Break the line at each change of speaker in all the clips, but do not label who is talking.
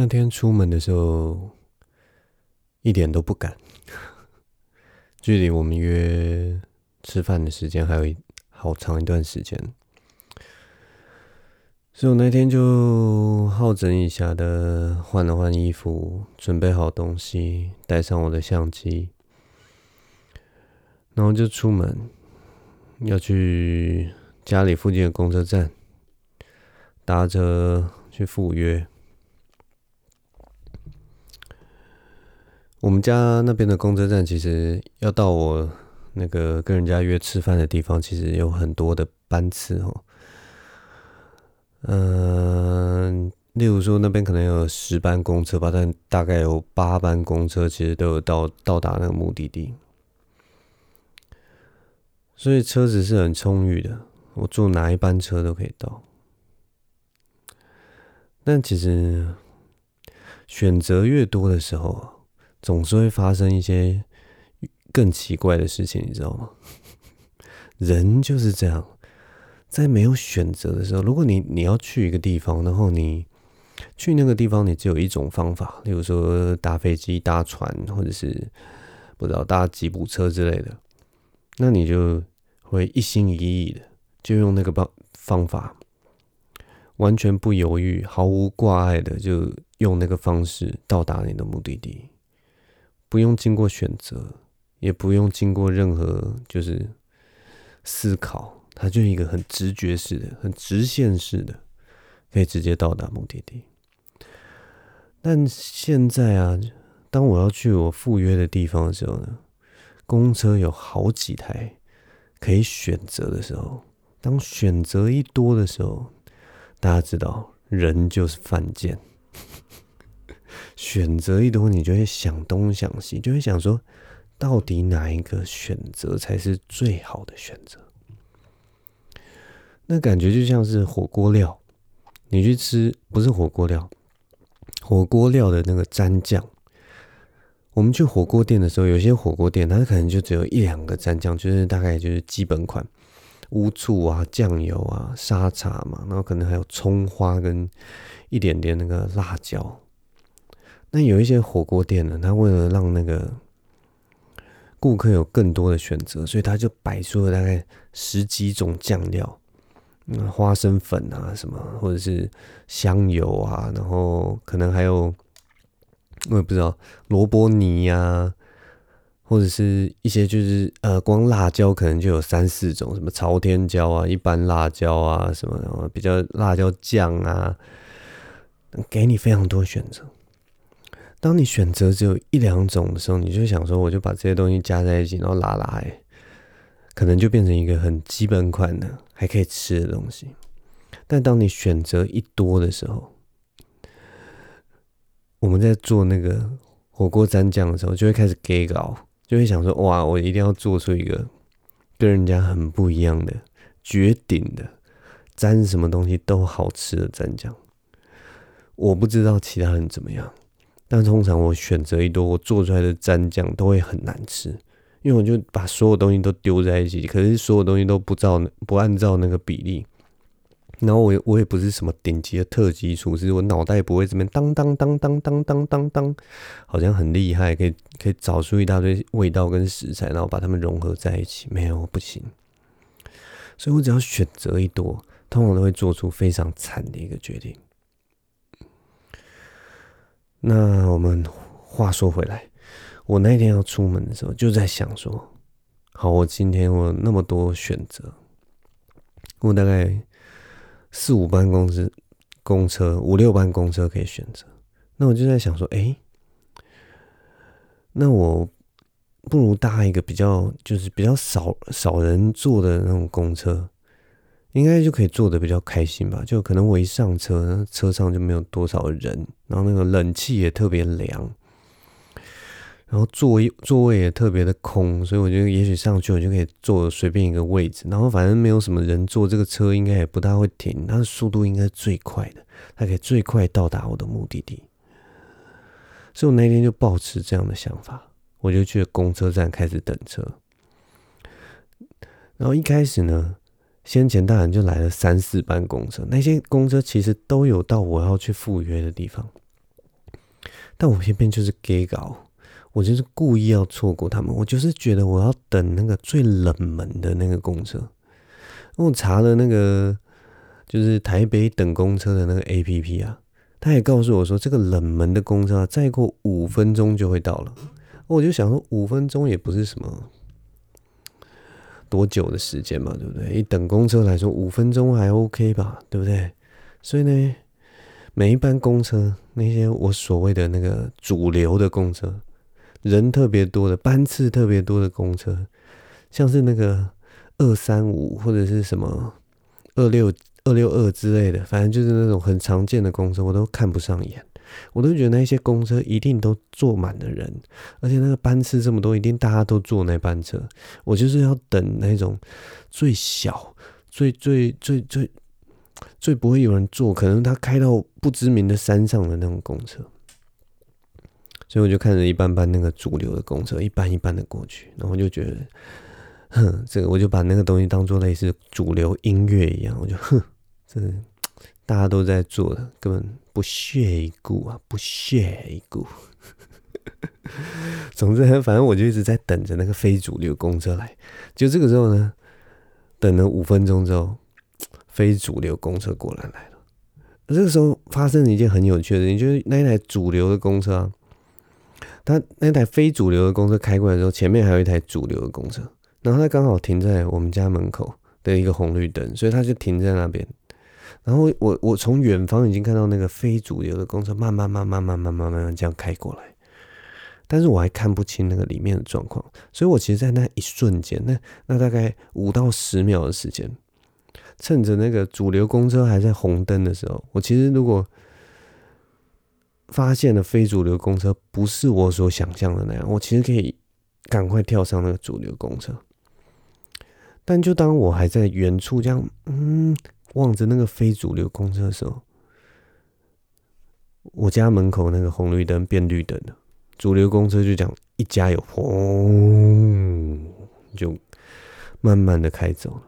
那天出门的时候，一点都不赶，距离我们约吃饭的时间还有一好长一段时间，所以我那天就好整以暇的换了换衣服，准备好东西，带上我的相机，然后就出门，要去家里附近的公车站，搭车去赴约。我们家那边的公车站，其实要到我那个跟人家约吃饭的地方，其实有很多的班次哦。嗯，例如说那边可能有十班公车吧，但大概有八班公车其实都有到到达那个目的地，所以车子是很充裕的，我坐哪一班车都可以到。但其实选择越多的时候，总是会发生一些更奇怪的事情，你知道吗？人就是这样，在没有选择的时候，如果你你要去一个地方，然后你去那个地方，你只有一种方法，例如说搭飞机、搭船，或者是不知道搭吉普车之类的，那你就会一心一意的就用那个方方法，完全不犹豫、毫无挂碍的就用那个方式到达你的目的地。不用经过选择，也不用经过任何就是思考，它就一个很直觉式的、很直线式的，可以直接到达目的地。但现在啊，当我要去我赴约的地方的时候呢，公车有好几台可以选择的时候，当选择一多的时候，大家知道，人就是犯贱。选择一多，你就会想东想西，就会想说，到底哪一个选择才是最好的选择？那感觉就像是火锅料，你去吃不是火锅料，火锅料的那个蘸酱。我们去火锅店的时候，有些火锅店它可能就只有一两个蘸酱，就是大概就是基本款，乌醋啊、酱油啊、沙茶嘛，然后可能还有葱花跟一点点那个辣椒。那有一些火锅店呢，他为了让那个顾客有更多的选择，所以他就摆出了大概十几种酱料，嗯，花生粉啊什么，或者是香油啊，然后可能还有我也不知道萝卜泥呀，或者是一些就是呃，光辣椒可能就有三四种，什么朝天椒啊、一般辣椒啊什么，然后比较辣椒酱啊，给你非常多选择。当你选择只有一两种的时候，你就想说，我就把这些东西加在一起，然后拉拉，哎，可能就变成一个很基本款的，还可以吃的东西。但当你选择一多的时候，我们在做那个火锅蘸酱的时候，就会开始给搞，就会想说，哇，我一定要做出一个跟人家很不一样的、绝顶的，蘸什么东西都好吃的蘸酱。我不知道其他人怎么样。但通常我选择一多，我做出来的蘸酱都会很难吃，因为我就把所有东西都丢在一起，可是所有东西都不照不按照那个比例。然后我我也不是什么顶级的特级厨师，我脑袋不会这边当当当当当当当当，好像很厉害，可以可以找出一大堆味道跟食材，然后把它们融合在一起。没有，不行。所以我只要选择一多，通常都会做出非常惨的一个决定。那我们话说回来，我那天要出门的时候，就在想说，好，我今天我那么多选择，我大概四五班公司公车，五六班公车可以选择。那我就在想说，哎，那我不如搭一个比较就是比较少少人坐的那种公车。应该就可以坐的比较开心吧，就可能我一上车，车上就没有多少人，然后那个冷气也特别凉，然后座位座位也特别的空，所以我觉得也许上去我就可以坐随便一个位置，然后反正没有什么人坐，这个车应该也不大会停，它的速度应该是最快的，它可以最快到达我的目的地，所以我那天就抱持这样的想法，我就去公车站开始等车，然后一开始呢。先前大人就来了三四班公车，那些公车其实都有到我要去赴约的地方，但我偏偏就是给搞，我就是故意要错过他们，我就是觉得我要等那个最冷门的那个公车。我查了那个就是台北等公车的那个 APP 啊，他也告诉我说，这个冷门的公车啊再过五分钟就会到了。我就想说，五分钟也不是什么多久的时间嘛，对不对？以等公车来说，五分钟还 OK 吧，对不对？所以呢，每一班公车，那些我所谓的那个主流的公车，人特别多的班次特别多的公车，像是那个二三五或者是什么二六二六二之类的，反正就是那种很常见的公车，我都看不上眼。我都觉得那些公车一定都坐满了人，而且那个班次这么多，一定大家都坐那班车。我就是要等那种最小、最最最最最不会有人坐，可能他开到不知名的山上的那种公车。所以我就看着一班班那个主流的公车，一班一班的过去，然后就觉得，哼，这个我就把那个东西当做类似主流音乐一样，我就哼，这个大家都在做的，根本。不屑一顾啊！不屑一顾。总之，反正我就一直在等着那个非主流公车来。就这个时候呢，等了五分钟之后，非主流公车果然来了。这个时候发生了一件很有趣的事情，就是那一台主流的公车啊，它那台非主流的公车开过来之后，前面还有一台主流的公车，然后它刚好停在我们家门口的一个红绿灯，所以它就停在那边。然后我我从远方已经看到那个非主流的公车慢慢慢慢慢慢慢慢慢这样开过来，但是我还看不清那个里面的状况，所以我其实，在那一瞬间，那那大概五到十秒的时间，趁着那个主流公车还在红灯的时候，我其实如果发现了非主流公车不是我所想象的那样，我其实可以赶快跳上那个主流公车，但就当我还在远处这样，嗯。望着那个非主流公车的时候，我家门口那个红绿灯变绿灯了，主流公车就讲一加油，轰，就慢慢的开走了。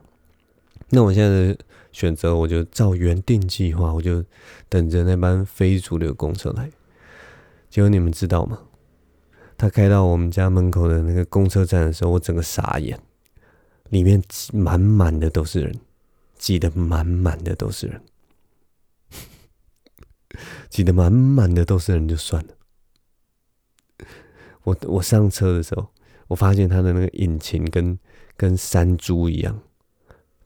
那我现在的选择，我就照原定计划，我就等着那班非主流公车来。结果你们知道吗？他开到我们家门口的那个公车站的时候，我整个傻眼，里面满满的都是人。挤得满满的都是人，挤得满满的都是人就算了。我我上车的时候，我发现他的那个引擎跟跟山猪一样，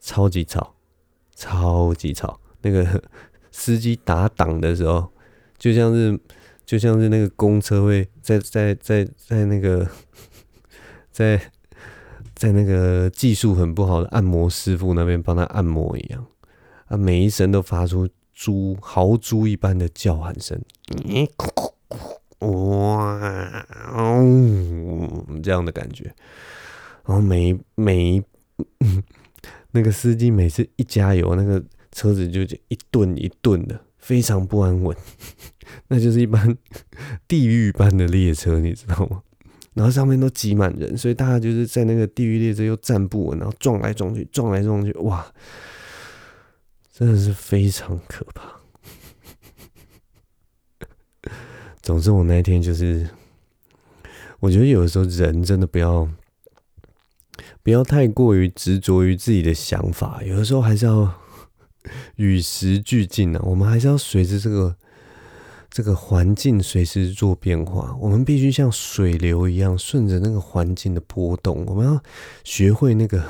超级吵，超级吵。那个 司机打档的时候，就像是就像是那个公车会在在在在那个 在。在那个技术很不好的按摩师傅那边帮他按摩一样，啊，每一声都发出猪豪猪一般的叫喊声，哇，这样的感觉。然后每每 那个司机每次一加油，那个车子就一顿一顿的，非常不安稳，那就是一般地狱般的列车，你知道吗？然后上面都挤满人，所以大家就是在那个地狱列车又站不稳，然后撞来撞去，撞来撞去，哇，真的是非常可怕。总之，我那一天就是，我觉得有的时候人真的不要不要太过于执着于自己的想法，有的时候还是要与时俱进呢。我们还是要随着这个。这个环境随时做变化，我们必须像水流一样顺着那个环境的波动。我们要学会那个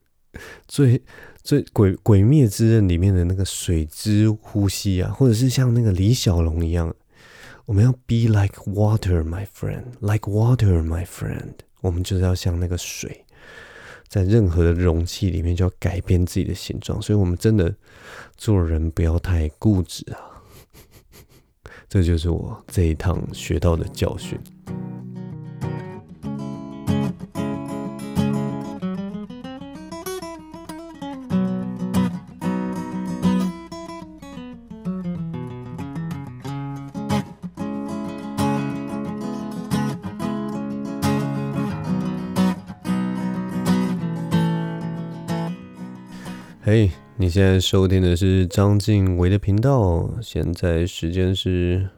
最最鬼鬼灭之刃里面的那个水之呼吸啊，或者是像那个李小龙一样，我们要 be like water, my friend, like water, my friend。我们就是要像那个水，在任何的容器里面就要改变自己的形状。所以，我们真的做人不要太固执啊。这就是我这一趟学到的教训。嘿。你现在收听的是张晋唯的频道，现在时间是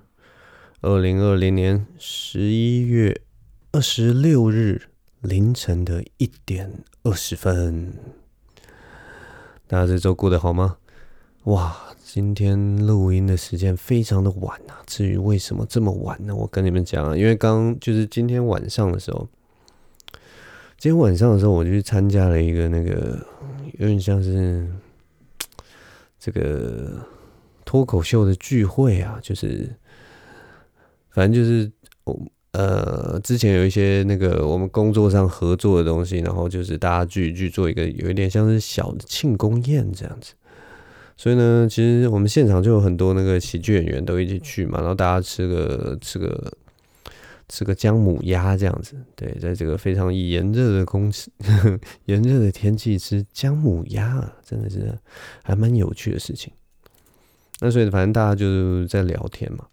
二零二零年十一月二十六日凌晨的一点二十分，大家这周过得好吗？哇，今天录音的时间非常的晚啊！至于为什么这么晚呢？我跟你们讲啊，因为刚就是今天晚上的时候，今天晚上的时候我就去参加了一个那个有点像是这个脱口秀的聚会啊，就是。反正就是我呃，之前有一些那个我们工作上合作的东西，然后就是大家聚一聚，做一个有一点像是小的庆功宴这样子。所以呢，其实我们现场就有很多那个喜剧演员都一起去嘛，然后大家吃个吃个吃个姜母鸭这样子。对，在这个非常炎热的空气、炎热的天气吃姜母鸭，啊真的是还蛮有趣的事情。那所以反正大家就是在聊天嘛。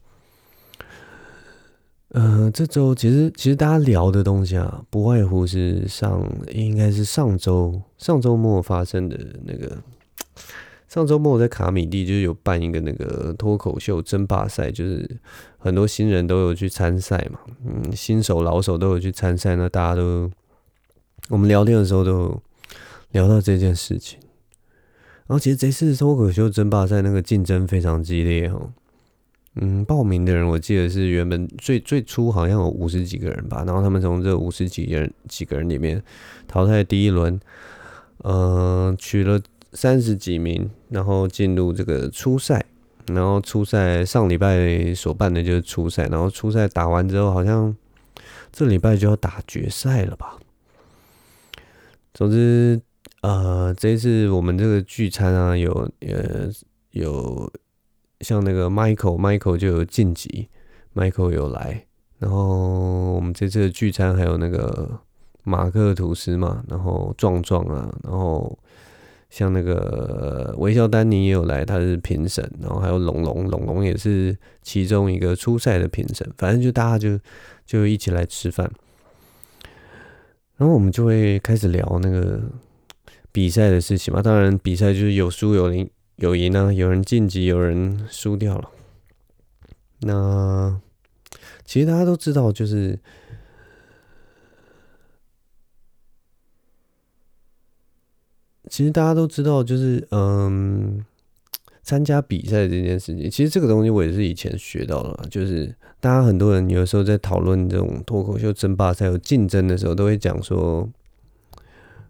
呃，这周其实其实大家聊的东西啊，不外乎是上应该是上周上周末发生的那个，上周末我在卡米蒂就是有办一个那个脱口秀争霸赛，就是很多新人都有去参赛嘛，嗯，新手老手都有去参赛，那大家都我们聊天的时候都聊到这件事情，然后其实这次脱口秀争霸赛那个竞争非常激烈哦。嗯，报名的人我记得是原本最最初好像有五十几个人吧，然后他们从这五十几人几个人里面淘汰第一轮，呃，取了三十几名，然后进入这个初赛，然后初赛上礼拜所办的就是初赛，然后初赛打完之后，好像这礼拜就要打决赛了吧。总之，呃，这一次我们这个聚餐啊，有呃有。像那个 Michael，Michael 就有晋级，Michael 有来，然后我们这次的聚餐还有那个马克吐司嘛，然后壮壮啊，然后像那个微笑丹尼也有来，他是评审，然后还有龙龙，龙龙也是其中一个初赛的评审，反正就大家就就一起来吃饭，然后我们就会开始聊那个比赛的事情嘛，当然比赛就是有输有赢。有赢呢，有人晋级，有人输掉了。那其实大家都知道，就是其实大家都知道，就是嗯，参加比赛这件事情，其实这个东西我也是以前学到的，就是大家很多人有时候在讨论这种脱口秀争霸赛有竞争的时候，都会讲说。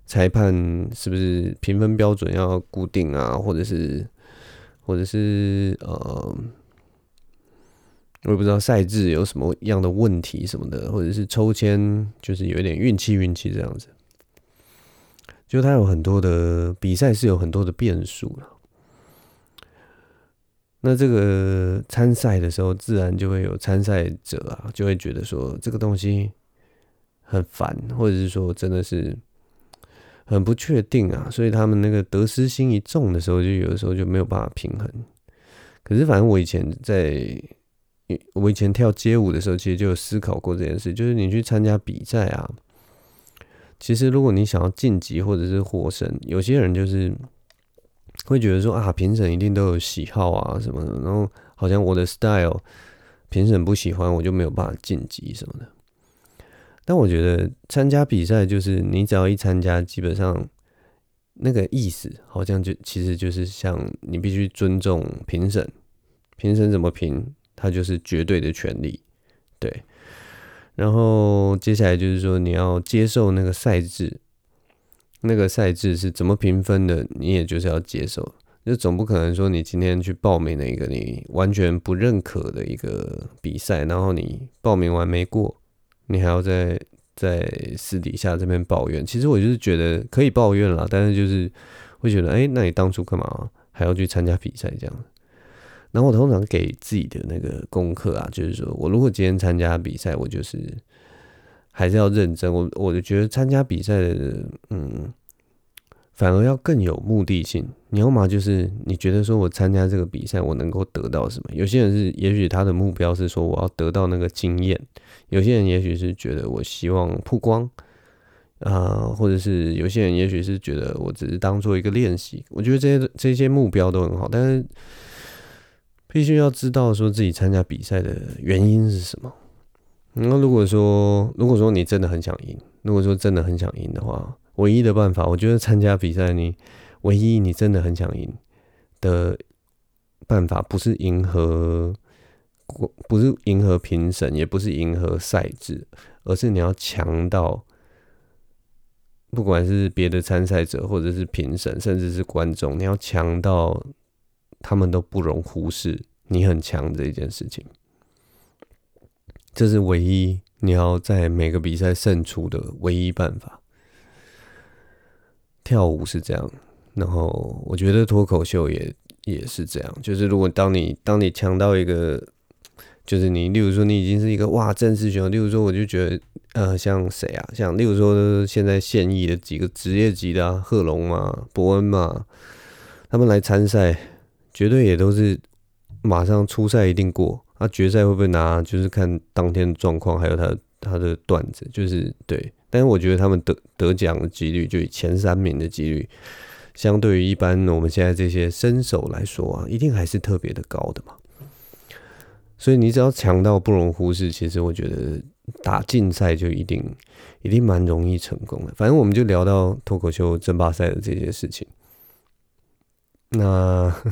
裁判是不是评分标准要固定啊？或者是，或者是呃，我也不知道赛制有什么样的问题什么的，或者是抽签就是有一点运气运气这样子。就它有很多的比赛是有很多的变数了。那这个参赛的时候，自然就会有参赛者啊，就会觉得说这个东西很烦，或者是说真的是。很不确定啊，所以他们那个得失心一重的时候，就有的时候就没有办法平衡。可是反正我以前在，我以前跳街舞的时候，其实就有思考过这件事，就是你去参加比赛啊，其实如果你想要晋级或者是获胜，有些人就是会觉得说啊，评审一定都有喜好啊什么的，然后好像我的 style 评审不喜欢，我就没有办法晋级什么的。但我觉得参加比赛就是你只要一参加，基本上那个意思好像就其实就是像你必须尊重评审，评审怎么评，他就是绝对的权利，对。然后接下来就是说你要接受那个赛制，那个赛制是怎么评分的，你也就是要接受。就总不可能说你今天去报名了一个你完全不认可的一个比赛，然后你报名完没过。你还要在在私底下这边抱怨，其实我就是觉得可以抱怨啦，但是就是会觉得，哎，那你当初干嘛还要去参加比赛这样？然后我通常给自己的那个功课啊，就是说我如果今天参加比赛，我就是还是要认真。我我就觉得参加比赛的，嗯。反而要更有目的性。你要么就是你觉得说我参加这个比赛，我能够得到什么？有些人是，也许他的目标是说我要得到那个经验；有些人也许是觉得我希望曝光，啊、或者是有些人也许是觉得我只是当做一个练习。我觉得这些这些目标都很好，但是必须要知道说自己参加比赛的原因是什么。那如果说，如果说你真的很想赢，如果说真的很想赢的话，唯一的办法，我觉得参加比赛，你唯一你真的很想赢的办法，不是迎合，不是迎合评审，也不是迎合赛制，而是你要强到，不管是别的参赛者，或者是评审，甚至是观众，你要强到他们都不容忽视你很强这一件事情。这是唯一你要在每个比赛胜出的唯一办法。跳舞是这样，然后我觉得脱口秀也也是这样。就是如果当你当你强到一个，就是你，例如说你已经是一个哇正式选手，例如说我就觉得呃像谁啊，像例如说现在现役的几个职业级的啊，贺龙嘛、伯恩嘛，他们来参赛，绝对也都是马上初赛一定过。他、啊、决赛会不会拿？就是看当天的状况，还有他他的段子，就是对。但是我觉得他们得得奖的几率，就以前三名的几率，相对于一般我们现在这些新手来说啊，一定还是特别的高的嘛。所以你只要强到不容忽视，其实我觉得打竞赛就一定一定蛮容易成功的。反正我们就聊到脱口秀争霸赛的这些事情，那。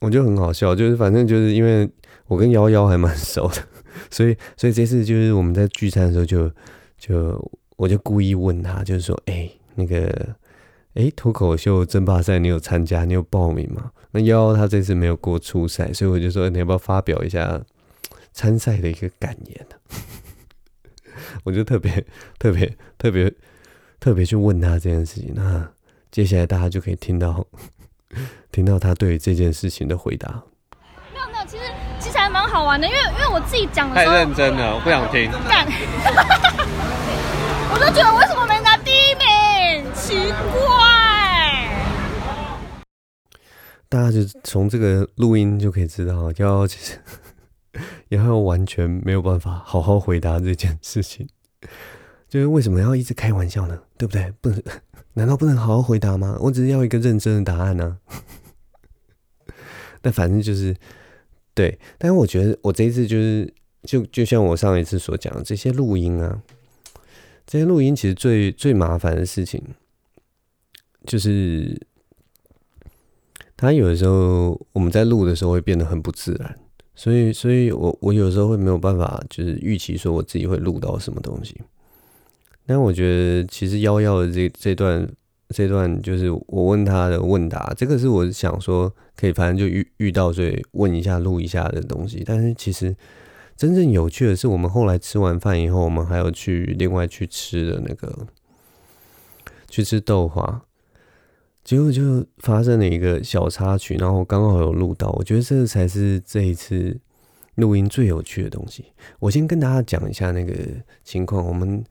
我就很好笑，就是反正就是因为我跟夭夭还蛮熟的，所以所以这次就是我们在聚餐的时候就就我就故意问他，就是说，哎、那个，哎、脱口秀争霸赛你有参加，你有报名吗？那夭夭他这次没有过初赛，所以我就说你要不要发表一下参赛的一个感言呢？我就特别特别特别特别去问他这件事情，那接下来大家就可以听到。听到他对这件事情的回答，
没有没有，其实其实还蛮好玩的，因为因为我自己讲的
太认真了，我不想听。干，
我都觉得为什么没拿第一名，奇怪。
大家就从这个录音就可以知道，要其实也 要完全没有办法好好回答这件事情，就是为什么要一直开玩笑呢？对不对？不能。难道不能好好回答吗？我只是要一个认真的答案呢、啊。但反正就是对，但是我觉得我这一次就是就就像我上一次所讲的，这些录音啊，这些录音其实最最麻烦的事情，就是他有的时候我们在录的时候会变得很不自然，所以所以我我有时候会没有办法就是预期说我自己会录到什么东西。但我觉得，其实夭夭的这这段这段就是我问他的问答，这个是我想说可以，反正就遇遇到，所以问一下录一下的东西。但是其实真正有趣的是，我们后来吃完饭以后，我们还有去另外去吃的那个去吃豆花，结果就发生了一个小插曲，然后刚好有录到。我觉得这才是这一次录音最有趣的东西。我先跟大家讲一下那个情况，我们。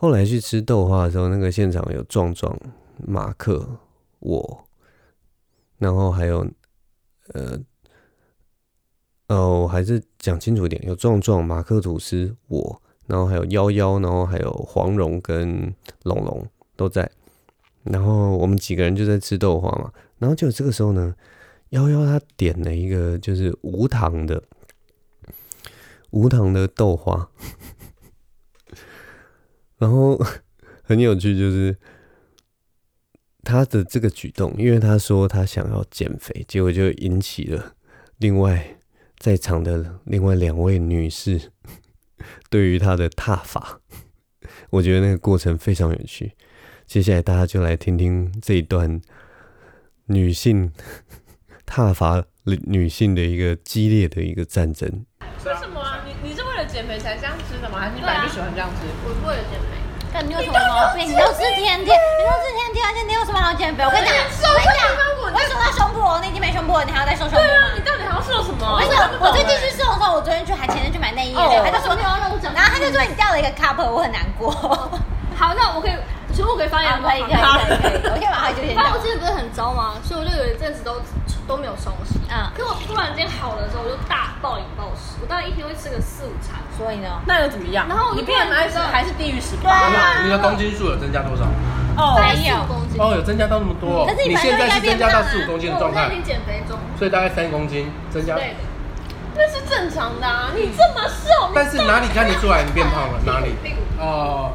后来去吃豆花的时候，那个现场有壮壮、马克、我，然后还有呃，哦，我还是讲清楚一点，有壮壮、马克吐司、我，然后还有夭夭，然后还有黄蓉跟龙龙都在，然后我们几个人就在吃豆花嘛，然后就这个时候呢，幺幺他点了一个就是无糖的无糖的豆花。然后 很有趣，就是他的这个举动，因为他说他想要减肥，结果就引起了另外在场的另外两位女士 对于他的挞伐。我觉得那个过程非常有趣。接下来大家就来听听这一段女性 挞伐女性的一个激烈的一个战争。
为什么？减肥才这样吃的吗？还是你本来就喜欢这样吃？我是为了减肥。
看你有什么毛病？你都是天天，你都是天天，而且你有什么好减肥？我跟你讲，我跟你讲，我瘦到胸部，你已经没胸部了，你还要再瘦胸部吗？
你到底还要瘦什么？
为什么？我最近去瘦的时候，我昨天去还前天去买内衣，他就说你要弄整，然后他就说你掉了一个 cup，我很难过。
好，那我可以，其实我可以发言，
可以可以可以，我可以把它就先。
发我之前不是很糟吗？所以我就有一阵子都都没有休息。嗯。可我突然间好了之后，我就大暴饮暴食，我大概一天会吃个四五餐。
所以呢？
那又怎么样？然后你变还是还是低于十八？
你的公斤数有增加多少？
呃，哦，没有公斤
哦，有增加到那么多。
可是
你现在是增加到四五公斤的状态，
已经减肥中，
所以大概三公斤增加。
对，那是正常的啊！你这么瘦，
但是哪里看得出来你变胖了？哪里？
屁股
哦。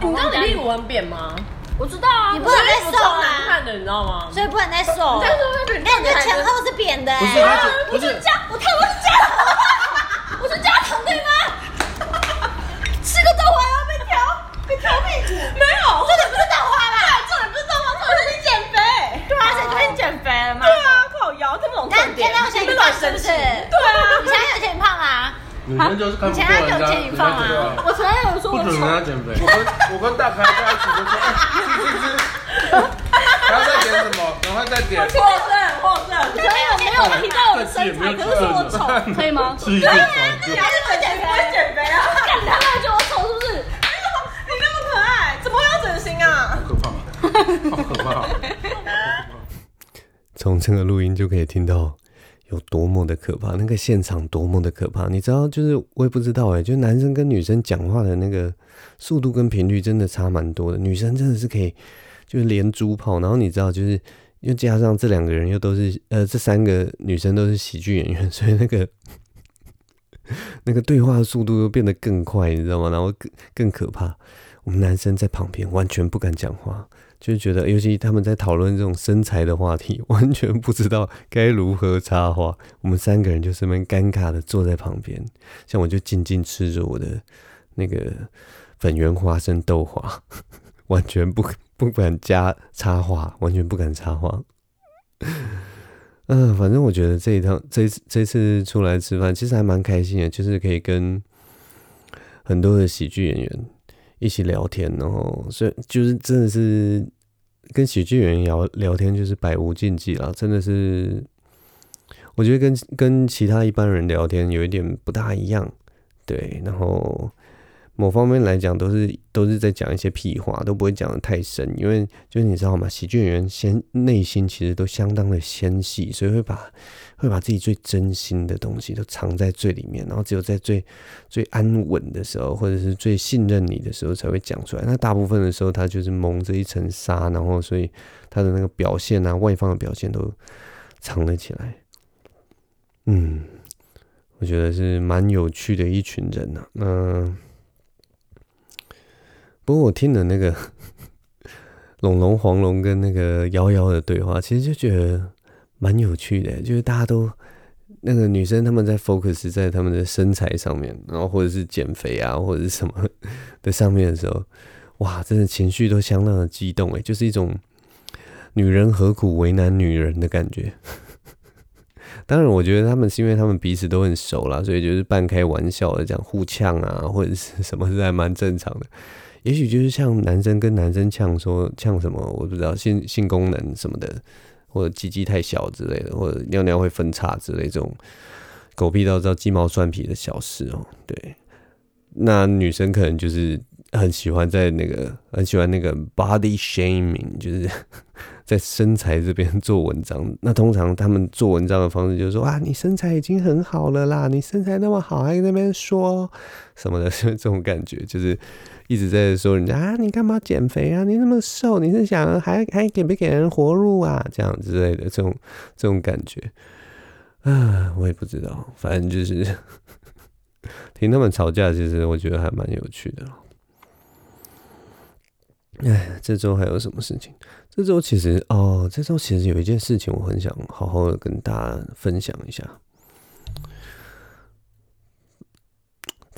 你知道你屁股很扁吗？
我知道啊，
你不能再瘦了，
看的你知道吗？
所以不能再瘦。
但是会扁，
那你的前后是扁的。
不是，不是
加，我看我是加糖，我是加糖对吗？吃个豆花要被挑，被挑屁股？没有，
这点不是豆花吧？
对，重点不是豆花，重点是你减肥。
对啊，所以就变减肥了嘛。
对啊，靠腰，这种重点。
现在我嫌你胖是不是？对
啊，
你现在有嫌你胖吗？
女生就是看不过人家，人家
我前男友说我
不准人家减肥。我跟我跟大牌在一起就说，哎，吃吃吃，还要再点什么？赶快再点。
获胜，获胜。
前男友没有提到我的身材，可是说我丑，可以吗？
吃一个爽。
你还是会减肥，会减肥啊？
干他妈觉得我丑是不是？
你那么你那么可爱，怎么会要整形啊？
好可怕，好可怕。
从这个录音就可以听到。有多么的可怕，那个现场多么的可怕，你知道？就是我也不知道哎，就男生跟女生讲话的那个速度跟频率真的差蛮多的。女生真的是可以就是连珠炮，然后你知道，就是又加上这两个人又都是呃，这三个女生都是喜剧演员，所以那个 那个对话的速度又变得更快，你知道吗？然后更更可怕，我们男生在旁边完全不敢讲话。就觉得，尤其他们在讨论这种身材的话题，完全不知道该如何插话。我们三个人就是蛮尴尬的坐在旁边，像我就静静吃着我的那个粉圆花生豆花，完全不不敢加插话，完全不敢插话。嗯、反正我觉得这一趟这次这次出来吃饭，其实还蛮开心的，就是可以跟很多的喜剧演员。一起聊天，然后所以就是真的是跟喜剧演员聊聊天，就是百无禁忌啦。真的是，我觉得跟跟其他一般人聊天有一点不大一样，对，然后。某方面来讲，都是都是在讲一些屁话，都不会讲得太深，因为就是你知道吗？喜剧演员先内心其实都相当的纤细，所以会把会把自己最真心的东西都藏在最里面，然后只有在最最安稳的时候，或者是最信任你的时候才会讲出来。那大部分的时候，他就是蒙着一层纱，然后所以他的那个表现啊，外放的表现都藏了起来。嗯，我觉得是蛮有趣的一群人呐、嗯。不过我听了那个 龙龙、黄龙跟那个瑶瑶的对话，其实就觉得蛮有趣的。就是大家都那个女生他们在 focus 在他们的身材上面，然后或者是减肥啊，或者是什么 的上面的时候，哇，真的情绪都相当的激动诶，就是一种女人何苦为难女人的感觉。当然，我觉得他们是因为他们彼此都很熟啦，所以就是半开玩笑的这样互呛啊，或者是什么是还蛮正常的。也许就是像男生跟男生呛说呛什么，我不知道性性功能什么的，或者鸡鸡太小之类的，或者尿尿会分叉之类这种狗屁倒灶鸡毛蒜皮的小事哦。对，那女生可能就是很喜欢在那个很喜欢那个 body shaming，就是 在身材这边做文章。那通常他们做文章的方式就是说啊，你身材已经很好了啦，你身材那么好，还在那边说什么的，就 这种感觉就是。一直在说人家啊，你干嘛减肥啊？你那么瘦，你是想还还给不给人活路啊？这样之类的这种这种感觉啊，我也不知道，反正就是 听他们吵架，其实我觉得还蛮有趣的。哎，这周还有什么事情？这周其实哦，这周其实有一件事情，我很想好好的跟大家分享一下。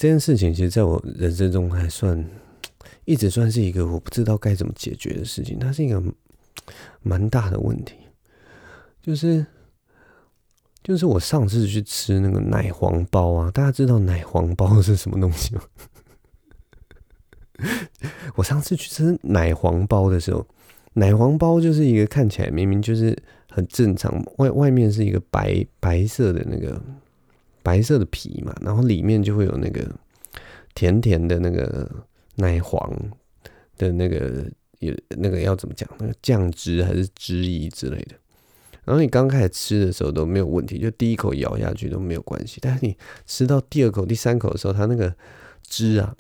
这件事情其实在我人生中还算一直算是一个我不知道该怎么解决的事情，它是一个蛮大的问题，就是就是我上次去吃那个奶黄包啊，大家知道奶黄包是什么东西吗？我上次去吃奶黄包的时候，奶黄包就是一个看起来明明就是很正常，外外面是一个白白色的那个。白色的皮嘛，然后里面就会有那个甜甜的那个奶黄的那个有那个要怎么讲？那个酱汁还是汁液之类的。然后你刚开始吃的时候都没有问题，就第一口咬下去都没有关系。但是你吃到第二口、第三口的时候，它那个汁啊，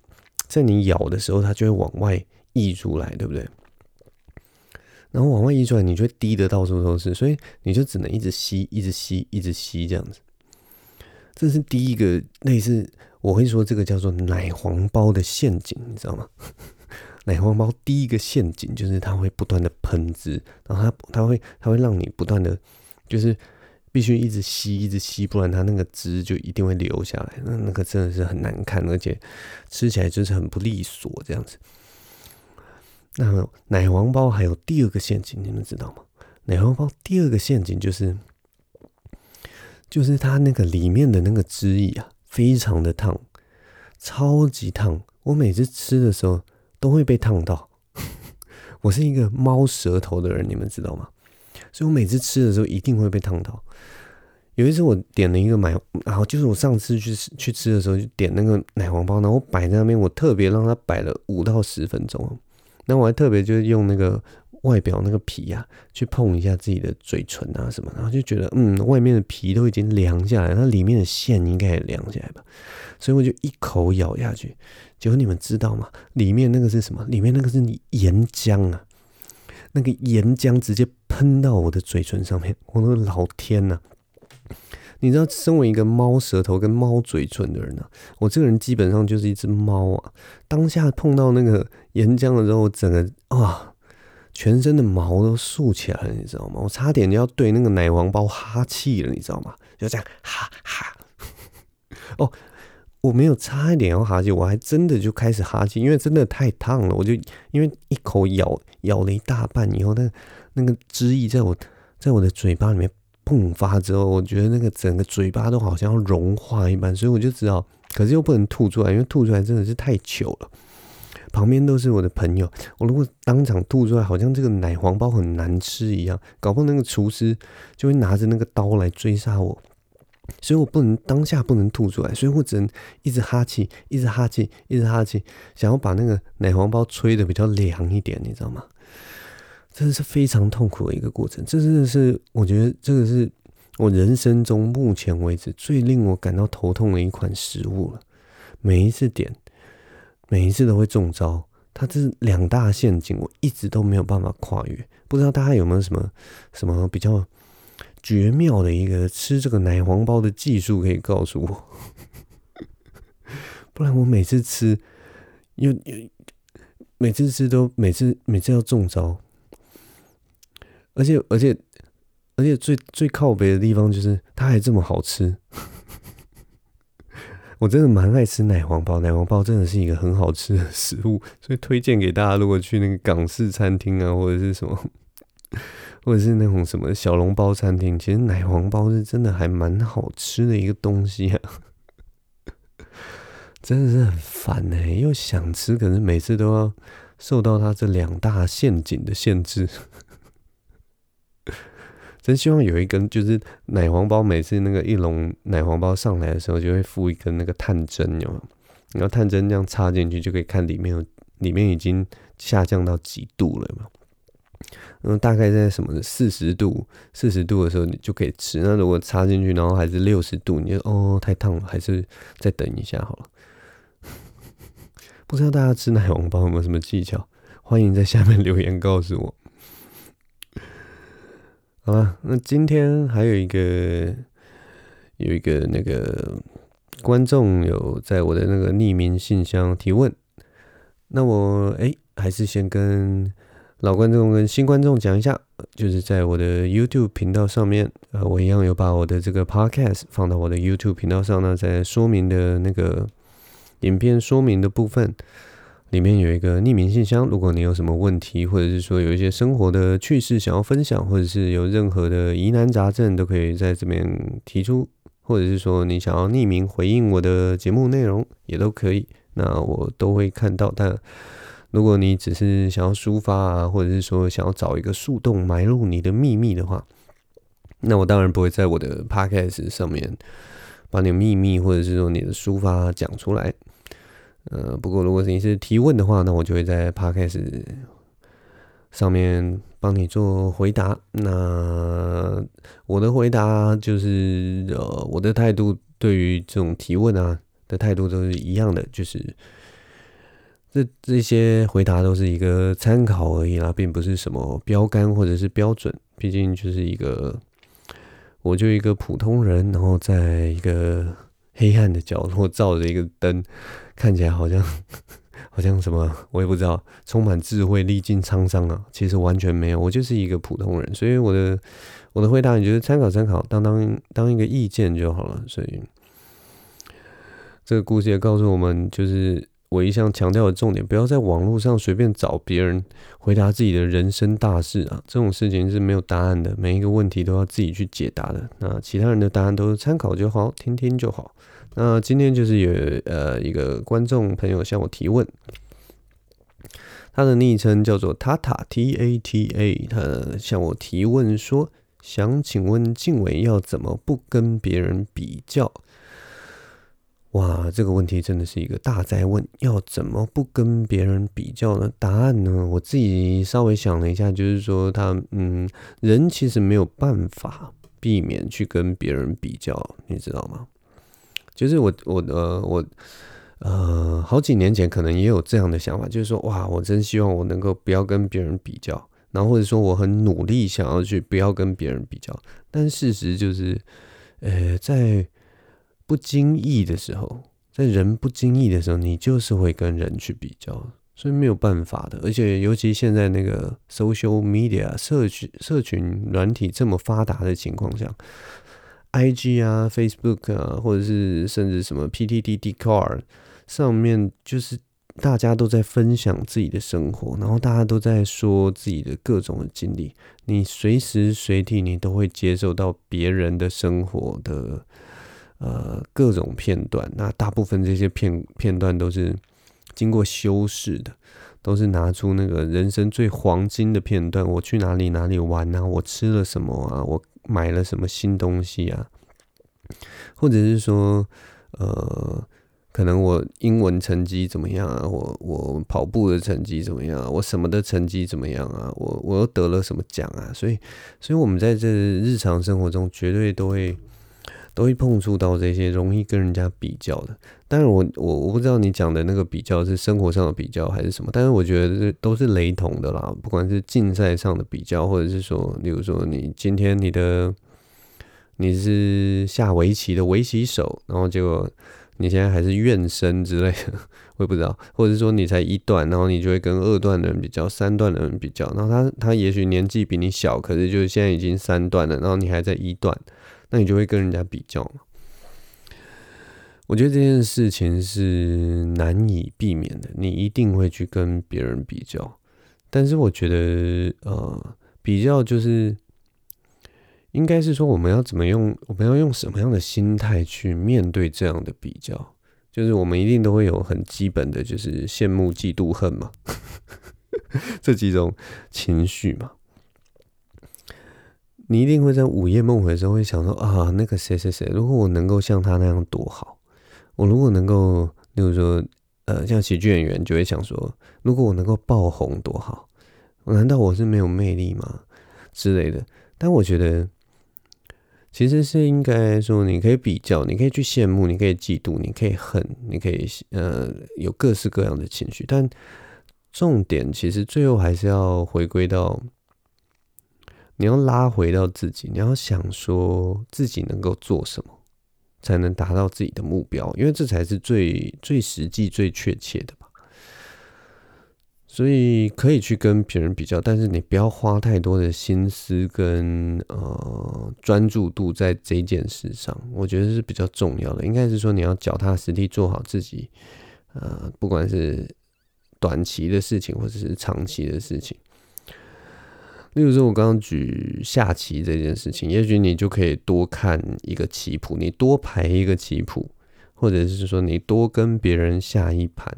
在你咬的时候，它就会往外溢出来，对不对？然后往外溢出来，你就会滴得到处都是，所以你就只能一直吸，一直吸，一直吸这样子。这是第一个类似，我会说这个叫做奶黄包的陷阱，你知道吗？奶黄包第一个陷阱就是它会不断的喷汁，然后它它会它会让你不断的，就是必须一直吸，一直吸，不然它那个汁就一定会流下来，那那个真的是很难看，而且吃起来就是很不利索这样子。那奶黄包还有第二个陷阱，你们知道吗？奶黄包第二个陷阱就是，就是它那个里面的那个汁液啊，非常的烫，超级烫。我每次吃的时候都会被烫到。我是一个猫舌头的人，你们知道吗？所以我每次吃的时候一定会被烫到。有一次我点了一个奶，然后就是我上次去去吃的时候就点那个奶黄包，然后摆在那边，我特别让它摆了五到十分钟。那我还特别就是用那个外表那个皮呀、去碰一下自己的嘴唇啊什么，然后就觉得嗯，外面的皮都已经凉下来，那里面的馅应该也凉下来吧，所以我就一口咬下去。结果你们知道吗？里面那个是什么？里面那个是岩浆啊，那个岩浆直接喷到我的嘴唇上面，我的老天呐！你知道，身为一个猫舌头跟猫嘴唇的人呢、我这个人基本上就是一只猫啊。当下碰到那个岩浆的时候，整个啊，全身的毛都竖起来了，你知道吗？我差点就要对那个奶黄包哈气了，你知道吗？就这样哈哈。哦，我没有差一点要哈气，我还真的就开始哈气，因为真的太烫了。我就因为一口咬咬了一大半以后，那那个汁液在我在我的嘴巴里面。迸发之后，我觉得那个整个嘴巴都好像要融化一般，所以我就知道，可是又不能吐出来，因为吐出来真的是太糗了。旁边都是我的朋友，我如果当场吐出来，好像这个奶黄包很难吃一样，搞不好那个厨师就会拿着那个刀来追杀我。所以我不能当下不能吐出来，所以我只能一直哈气，一直哈气，一直哈气，想要把那个奶黄包吹得比较凉一点，你知道吗？真的是非常痛苦的一个过程，这真的是我觉得这个是我人生中目前为止最令我感到头痛的一款食物了。每一次点，每一次都会中招，它这是两大陷阱，我一直都没有办法跨越。不知道大家有没有什么什么比较绝妙的一个吃这个奶黄包的技术可以告诉我？不然我每次吃，又又每次吃都每次每次要中招。而且而且而且最最靠北的地方就是它还这么好吃，我真的蛮爱吃奶黄包，奶黄包真的是一个很好吃的食物，所以推荐给大家，如果去那个港式餐厅啊，或者是什么，或者是那种什么小笼包餐厅，其实奶黄包是真的还蛮好吃的一个东西啊，真的是很烦呢、又想吃，可是每次都要受到它这两大陷阱的限制。真希望有一根，就是奶黄包，每次那个一笼奶黄包上来的时候，就会附一根那个探针，有没有？然后探针这样插进去，就可以看里面有，里面已经下降到几度了嘛？嗯大概在什么四十度、四十度的时候，你就可以吃。那如果插进去，然后还是六十度，你就哦太烫了，还是再等一下好了。不知道大家吃奶黄包有没有什么技巧？欢迎在下面留言告诉我。好了，那今天还有一个有一个那个观众有在我的那个匿名信箱提问，那我哎、还是先跟老观众跟新观众讲一下，就是在我的 YouTube 频道上面，呃，我一样有把我的这个 Podcast 放到我的 YouTube 频道上呢，在说明的那个影片说明的部分。里面有一个匿名信箱，如果你有什么问题，或者是说有一些生活的趣事想要分享，或者是有任何的疑难杂症，都可以在这边提出，或者是说你想要匿名回应我的节目内容，也都可以，那我都会看到。但如果你只是想要抒发啊，或者是说想要找一个树洞埋入你的秘密的话，那我当然不会在我的 podcast 上面把你的秘密，或者是说你的抒发讲出来。呃，不过如果是你是提问的话，那我就会在 Podcast 上面帮你做回答。那我的回答就是，呃，我的态度对于这种提问啊的态度都是一样的，就是这这些回答都是一个参考而已啦，并不是什么标杆或者是标准。毕竟就是一个，我就一个普通人，然后在一个黑暗的角落照着一个灯，看起来好像 好像什么，我也不知道，充满智慧，历尽沧桑啊。其实完全没有，我就是一个普通人。所以我的我的回答，你觉得参考参考，当当当一个意见就好了。所以这个故事也告诉我们，就是。我一向强调的重点，不要在网络上随便找别人回答自己的人生大事啊！这种事情是没有答案的，每一个问题都要自己去解答的。那其他人的答案都是参考就好，听听就好。那今天就是有呃一个观众朋友向我提问，他的昵称叫做塔塔 T A T A，他向我提问说，想请问静伟要怎么不跟别人比较？哇，这个问题真的是一个大哉问，要怎么不跟别人比较呢？答案呢，我自己稍微想了一下，就是说他，嗯，人其实没有办法避免去跟别人比较，你知道吗？就是我，我，呃，我，呃，好几年前可能也有这样的想法，就是说，哇，我真希望我能够不要跟别人比较，然后或者说我很努力想要去不要跟别人比较，但事实就是，呃，在不经意的时候，在人不经意的时候，你就是会跟人去比较，所以没有办法的。而且，尤其现在那个 social media 社群社群软体这么发达的情况下，IG 啊、Facebook 啊，或者是甚至什么 PTT、Dcard 上面，就是大家都在分享自己的生活，然后大家都在说自己的各种的经历，你随时随地你都会接受到别人的生活的。呃，各种片段，那大部分这些片片段都是经过修饰的，都是拿出那个人生最黄金的片段。我去哪里哪里玩啊？我吃了什么啊？我买了什么新东西啊？或者是说，呃，可能我英文成绩怎么样啊？我我跑步的成绩怎么样啊？我什么的成绩怎么样啊？我我又得了什么奖啊？所以，所以我们在这日常生活中绝对都会。都会碰触到这些容易跟人家比较的，但是我我我不知道你讲的那个比较是生活上的比较还是什么，但是我觉得这都是雷同的啦，不管是竞赛上的比较，或者是说，例如说你今天你的你是下围棋的围棋手，然后结果你现在还是院生之类的，我也不知道，或者是说你才一段，然后你就会跟二段的人比较，三段的人比较，然后他他也许年纪比你小，可是就是现在已经三段了，然后你还在一段。那你就会跟人家比较嘛？我觉得这件事情是难以避免的，你一定会去跟别人比较。但是我觉得，呃，比较就是应该是说，我们要怎么用，我们要用什么样的心态去面对这样的比较？就是我们一定都会有很基本的，就是羡慕、嫉妒、恨嘛，这几种情绪嘛。你一定会在午夜梦回的时候会想说啊，那个谁谁谁，如果我能够像他那样多好。我如果能够，例如说，呃，像喜剧演员就会想说，如果我能够爆红多好。难道我是没有魅力吗？之类的。但我觉得，其实是应该说，你可以比较，你可以去羡慕，你可以嫉妒，你可以恨，你可以呃有各式各样的情绪。但重点其实最后还是要回归到。你要拉回到自己，你要想说自己能够做什么，才能达到自己的目标，因为这才是最最实际、最确切的吧。所以可以去跟别人比较，但是你不要花太多的心思跟呃专注度在这件事上，我觉得是比较重要的。应该是说你要脚踏实地做好自己，呃，不管是短期的事情或者是长期的事情。例如说，我刚刚举下棋这件事情，也许你就可以多看一个棋谱，你多排一个棋谱，或者是说你多跟别人下一盘，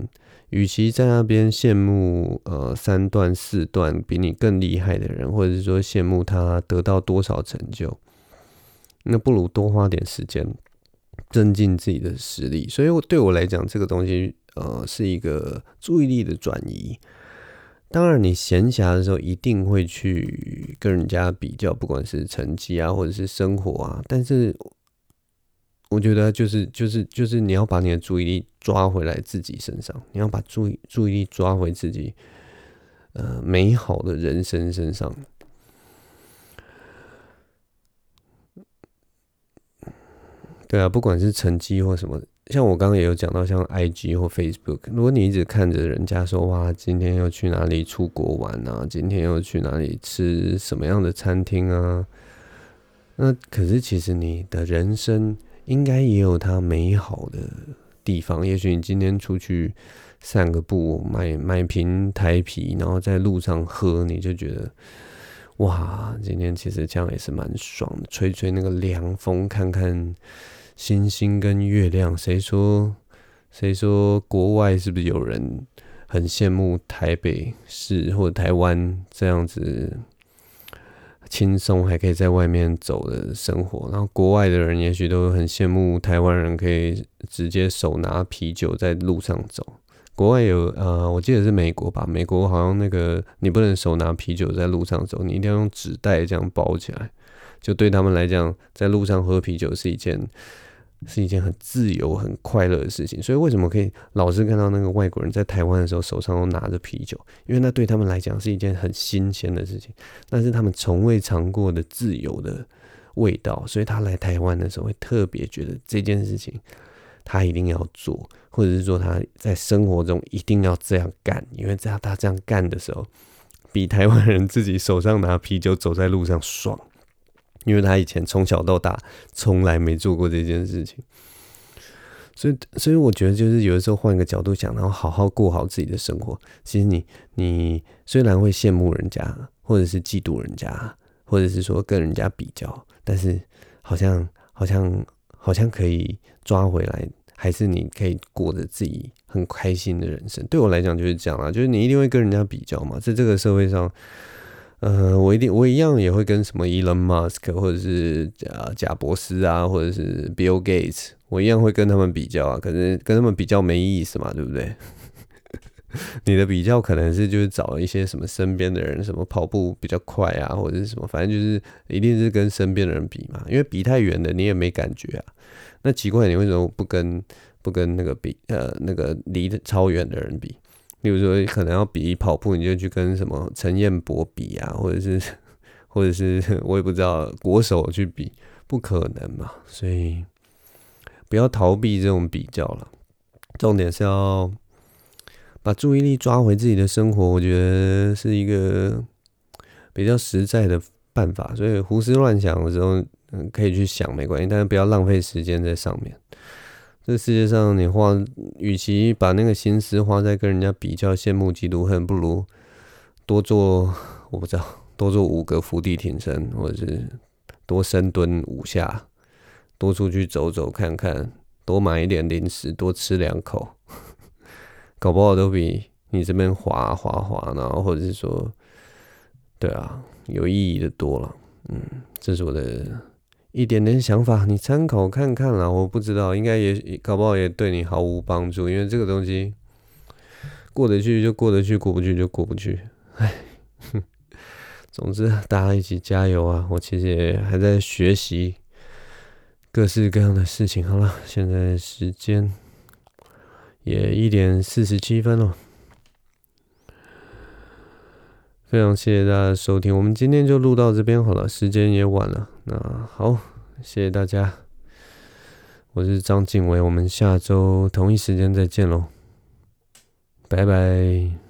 与其在那边羡慕呃三段四段比你更厉害的人，或者是说羡慕他得到多少成就，那不如多花点时间增进自己的实力。所以，对我来讲，这个东西呃是一个注意力的转移。当然，你闲暇的时候一定会去跟人家比较，不管是成绩啊，或者是生活啊。但是，我觉得就是就是就是你要把你的注意力抓回来自己身上，你要把注意注意力抓回自己，呃，美好的人生身上。对啊，不管是成绩或什么，像我刚刚也有讲到，像 IG 或 Facebook，如果你一直看着人家说哇，今天要去哪里出国玩啊，今天要去哪里吃什么样的餐厅啊，那可是其实你的人生应该也有它美好的地方。也许你今天出去散个步，买买瓶台啤，然后在路上喝，你就觉得哇，今天其实这样也是蛮爽的，吹吹那个凉风，看看。星星跟月亮，谁说？谁说国外是不是有人很羡慕台北市或者台湾这样子轻松还可以在外面走的生活？然后国外的人也许都很羡慕台湾人可以直接手拿啤酒在路上走。国外有呃，我记得是美国吧？美国好像那个你不能手拿啤酒在路上走，你一定要用纸袋这样包起来。就对他们来讲，在路上喝啤酒是一件。是一件很自由、很快乐的事情，所以为什么可以老是看到那个外国人在台湾的时候手上都拿着啤酒？因为那对他们来讲是一件很新鲜的事情，那是他们从未尝过的自由的味道，所以他来台湾的时候会特别觉得这件事情他一定要做，或者是说他在生活中一定要这样干，因为只要他这样干的时候，比台湾人自己手上拿啤酒走在路上爽。因为他以前从小到大从来没做过这件事情，所以所以我觉得就是有的时候换一个角度想，然后好好过好自己的生活。其实你你虽然会羡慕人家，或者是嫉妒人家，或者是说跟人家比较，但是好像好像好像可以抓回来，还是你可以过着自己很开心的人生。对我来讲就是这样啊，就是你一定会跟人家比较嘛，在这个社会上。呃，我一定我一样也会跟什么 Elon Musk 或者是贾贾伯斯啊，或者是 Bill Gates，我一样会跟他们比较啊。可是跟他们比较没意思嘛，对不对？你的比较可能是就是找一些什么身边的人，什么跑步比较快啊，或者是什么，反正就是一定是跟身边的人比嘛。因为比太远的你也没感觉啊。那奇怪，你为什么不跟不跟那个比呃那个离的超远的人比？比如说，可能要比跑步，你就去跟什么陈彦博比啊，或者是，或者是 我也不知道国手去比，不可能嘛。所以不要逃避这种比较了。重点是要把注意力抓回自己的生活，我觉得是一个比较实在的办法。所以胡思乱想的时候，嗯，可以去想没关系，但是不要浪费时间在上面。这世界上，你花，与其把那个心思花在跟人家比较、羡慕、嫉妒、恨，不如多做，我不知道，多做五个伏地挺身，或者是多深蹲五下，多出去走走看看，多买一点零食，多吃两口，搞不好都比你这边滑滑滑，然后或者是说，对啊，有意义的多了。嗯，这是我的。一点点想法，你参考看看啦。我不知道，应该也搞不好也对你毫无帮助，因为这个东西过得去就过得去，过不去就过不去。唉，总之大家一起加油啊！我其实也还在学习各式各样的事情。好了，现在时间也一点四十七分了。非常谢谢大家的收听，我们今天就录到这边好了，时间也晚了。那好，谢谢大家，我是张敬伟，我们下周同一时间再见喽，拜拜。